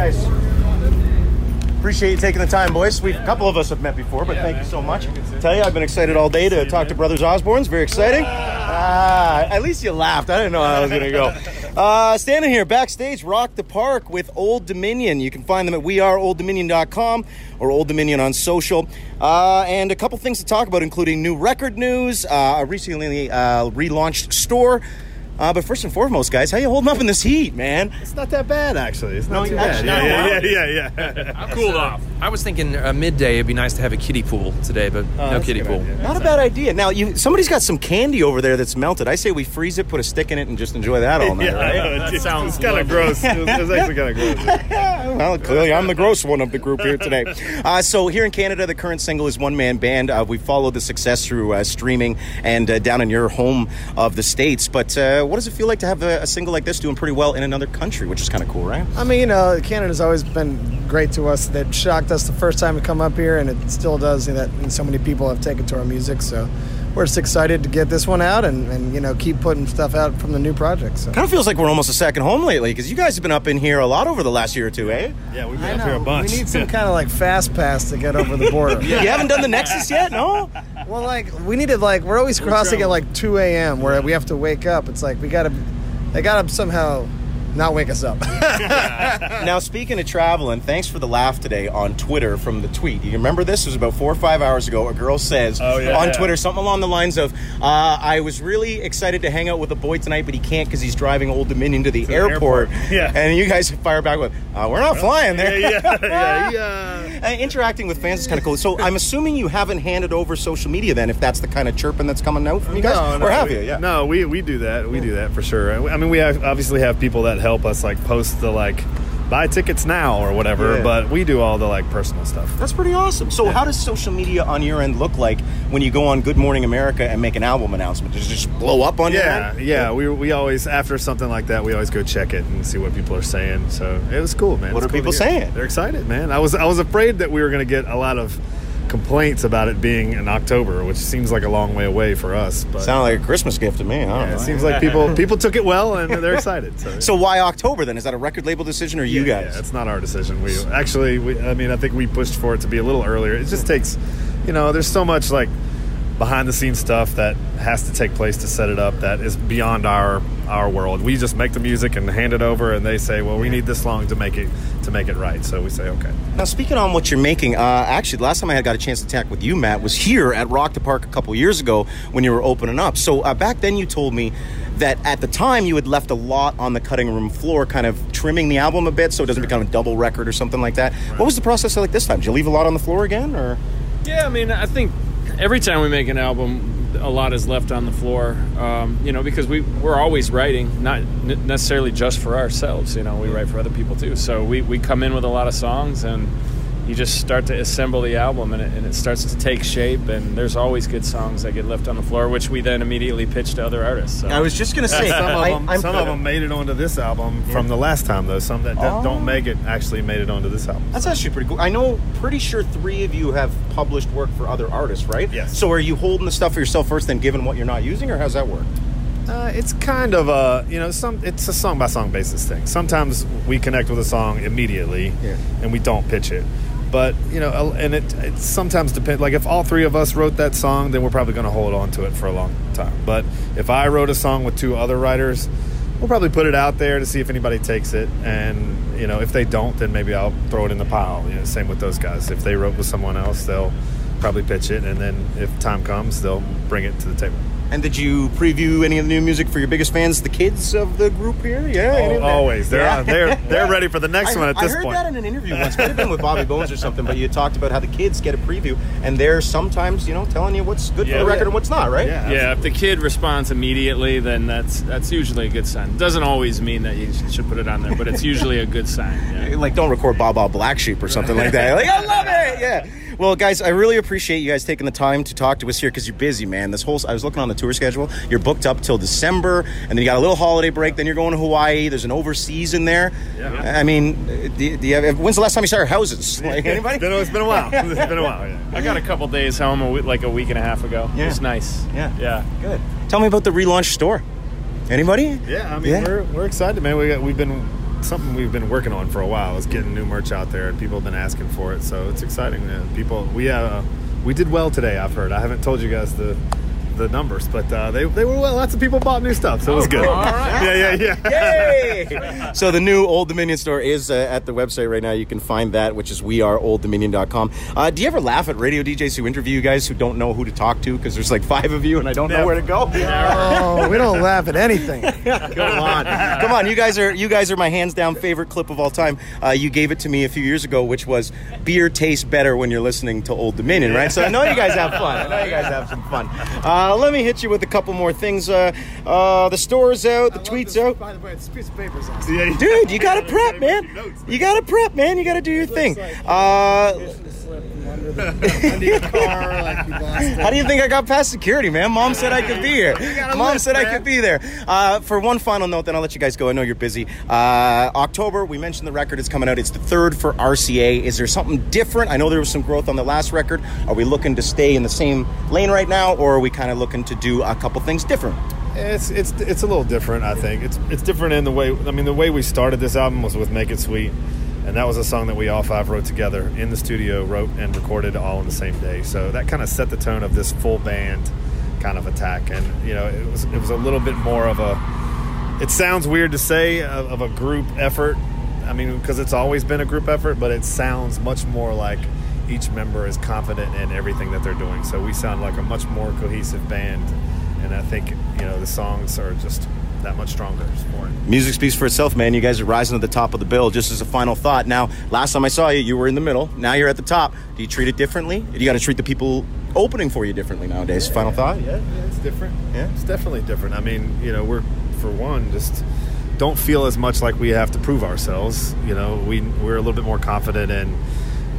guys. Appreciate you taking the time, boys. We a couple of us have met before, but thank you so much. Tell you, I've been excited all day to talk to Brothers Osborne's. Very exciting. Ah, at least you laughed. I didn't know how I was going to go. Uh, standing here backstage, Rock the Park with Old Dominion. You can find them at weareolddominion.com or Old Dominion on social. Uh, and a couple things to talk about, including new record news, uh, a recently uh, relaunched store. Uh, but first and foremost, guys, how you holding up in this heat, man? It's not that bad, actually. It's not No, too actually, bad. Yeah, yeah, yeah, yeah, yeah. I'm cooled off. I was thinking uh, midday it'd be nice to have a kiddie pool today, but no kiddie pool. idea. Not a bad idea. Now, you somebody's got some candy over there that's melted. I say we freeze it, put a stick in it, and just enjoy that all night, Yeah, right? I know, That it's, sounds kind of gross. It's it actually kind of gross. well, clearly I'm the gross one of the group here today. Uh, so here in Canada, the current single is One Man Band. Uh, we followed the success through uh, streaming and uh, down in your home of the States. But uh, what does it feel like to have a, a single like this doing pretty well in another country, which is kind of cool, right? I mean, you know, Canada's always been great to us. That shocked us the first time we come up here, and it still does. You know, that so many people have taken to our music. So we're just excited to get this one out and, and you know keep putting stuff out from the new project. So. Kind of feels like we're almost a second home lately because you guys have been up in here a lot over the last year or two, eh? Yeah, we've I been up here a bunch. We need some kind of like fast pass to get over the border. You haven't done the Nexus yet, no? Well, like we need to like we're always crossing at like 2 a.m. where we have to wake up. It's like we gotta, they gotta somehow not wake us up. Now, speaking of traveling, thanks for the laugh today on Twitter from the tweet. You remember this? It was about four or five hours ago. A girl says Oh, yeah, on yeah. Twitter something along the lines of, uh, I was really excited to hang out with a boy tonight, but he can't because he's driving Old Dominion to the, the airport. airport. Yeah. And you guys fire back with, uh, we're not flying there. yeah, yeah, yeah. Uh, interacting with fans is kind of cool. So I'm assuming you haven't handed over social media then, if that's the kind of chirping that's coming out from you guys? No, no, or have we, you? Yeah. No, we, we do that. We do that for sure. I mean, we have, obviously have people that help us like post the like buy tickets now or whatever, Yeah. but we do all the like personal stuff. That's pretty awesome. So, how does social media on your end look like when you go on Good Morning America and make an album announcement? Does it just blow up on your Yeah, end? yeah. We, we always after something like that, we always go check it and see what people are saying. So it was cool, man. What It's are cool people saying? They're excited, man. I was I was afraid that we were going to get a lot of complaints about it being in October, which seems like a long way away for us. But Sound like a Christmas gift to me. I don't yeah, know. it seems like people people took it well and they're excited. So, so, why October then? Is that a record label decision or you Yeah, guys? Yeah, it's not our decision. We actually, we, I mean, I think we pushed for it to be a little earlier. It just takes, you know, there's so much like behind the scenes stuff that has to take place to set it up that is beyond our our world. We just make the music and hand it over, and they say, well, we need this long to make it to make it right. So we say, okay. Now, speaking on what you're making, uh, actually, the last time I had got a chance to talk with you, Matt, was here at Rock the Park a couple years ago when you were opening up. So uh, back then, you told me that at the time you had left a lot on the cutting room floor, kind of trimming the album a bit so it doesn't become a double record or something like that. What was the process like this time? Did you leave a lot on the floor again, or? Yeah, I mean, I think every time we make an album, a lot is left on the floor. Um, you know, because we we're always writing, not necessarily just for ourselves. You know, we write for other people too. So we we come in with a lot of songs and. You just start to assemble the album, and it, and it starts to take shape. And there's always good songs that get left on the floor, which we then immediately pitch to other artists. So. I was just gonna say, some of them, I'm- some of them made it onto this album from the last time, though. Some that Oh. don't make it actually made it onto this album. That's actually pretty cool. I know, pretty sure three of you have published work for other artists, right? Yes. So are you holding the stuff for yourself first, then giving what you're not using, or how's that work? Uh, it's kind of a you know some it's a song by song basis thing. Sometimes we connect with a song immediately, Yeah. and we don't pitch it. But you know, and it, it sometimes depends. Like if all three of us wrote that song, then we're probably going to hold on to it for a long time. But if I wrote a song with two other writers, we'll probably put it out there to see if anybody takes it. And you know, if they don't, then maybe I'll throw it in the pile. You know, same with those guys. If they wrote with someone else, they'll probably pitch it, and then if time comes, they'll bring it to the table. And did you preview any of the new music for your biggest fans, the kids of the group here? Yeah, any of oh, that? always. They're Yeah. on, they're they're ready for the next I, one at I this point. I heard that in an interview once. Might have been with Bobby Bones or something, but you talked about how the kids get a preview, and they're sometimes, you know, telling you what's good for the record and what's not, right? Yeah. Yeah, if the kid responds immediately, then that's that's usually a good sign. Doesn't always mean that you should put it on there, but it's usually a good sign. Yeah. Like, don't record Bob Bob Black Sheep or something like that. Like, I love it. Yeah. Well, guys, I really appreciate you guys taking the time to talk to us here because you're busy, man. This whole I was looking on the tour schedule. You're booked up till December, and then you got a little holiday break. Then you're going to Hawaii. There's an overseas in there. Yeah. I mean, do you, do you have, when's the last time you saw your houses? Like anybody? It's been, it's been a while. It's been a while. Yeah. I got a couple days home, a week, like a week and a half ago. Yeah. It was nice. Yeah. yeah. Good. Tell me about the relaunch store. Anybody? Yeah, I mean Yeah. we're we're excited, man. We got, we've been something we've been working on for a while. Is getting new merch out there, and people have been asking for it. So it's exciting. Man. People, we uh, we did well today. I've heard. I haven't told you guys the the numbers, but uh, they they were well. Lots of people bought new stuff, so it was good. all right. Yeah, yeah, yeah. Yay! so the new Old Dominion store is uh, at the website right now. You can find that, which is weareolddominion.com. Uh, do you ever laugh at radio DJs who interview you guys who don't know who to talk to because there's like five of you and I don't know where to go? Oh, we don't laugh at anything. Come on, come on! You guys are you guys are my hands down favorite clip of all time. Uh, you gave it to me a few years ago, which was beer tastes better when you're listening to Old Dominion, right? So I know you guys have fun. I know you guys have some fun. Uh, let me hit you with a couple more things. Uh, uh, the store's out, the tweets out. By the way, this piece of paper is Yeah, Dude, you gotta prep, man. You gotta prep, man. You gotta do your thing. Uh, how do you think I got past security, man? Mom said I could be here. Mom said I could be there. Uh, for one final note, then I'll let you guys go. I know you're busy. Uh, October, we mentioned the record is coming out. It's the third for RCA. Is there something different? I know there was some growth on the last record. Are we looking to stay in the same lane right now, or are we kind of looking to do a couple things different? It's it's it's a little different. I think it's it's different in the way. I mean, the way we started this album was with "Make It Sweet," and that was a song that we all five wrote together in the studio, wrote and recorded all in the same day. So that kind of set the tone of this full band kind of attack. And you know, it was it was a little bit more of a. It sounds weird to say of, of a group effort. I mean, because it's always been a group effort, but it sounds much more like each member is confident in everything that they're doing. So we sound like a much more cohesive band, and I think you know the songs are just that much stronger for it. Music speaks for itself, man. You guys are rising to the top of the bill. Just as a final thought, now, last time I saw you, you were in the middle. Now you're at the top. Do you treat it differently? Do you got to treat the people opening for you differently nowadays. final thought? Yeah, yeah, it's different. Yeah? it's definitely different. I mean, you know, we're for one just don't feel as much like we have to prove ourselves. You know, we we're a little bit more confident in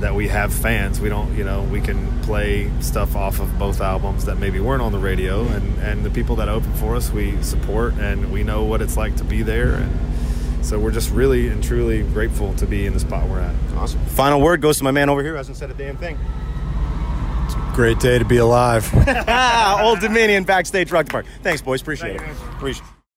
that we have fans. We don't, you know, we can play stuff off of both albums that maybe weren't on the radio, and and the people that open for us, we support, and we know what it's like to be there, and so we're just really and truly grateful to be in the spot we're at. Awesome. Final word goes to my man over here who hasn't said a damn thing. It's a great day to be alive. Old Dominion backstage rock the park. Thanks, boys. Appreciate it. Appreciate it.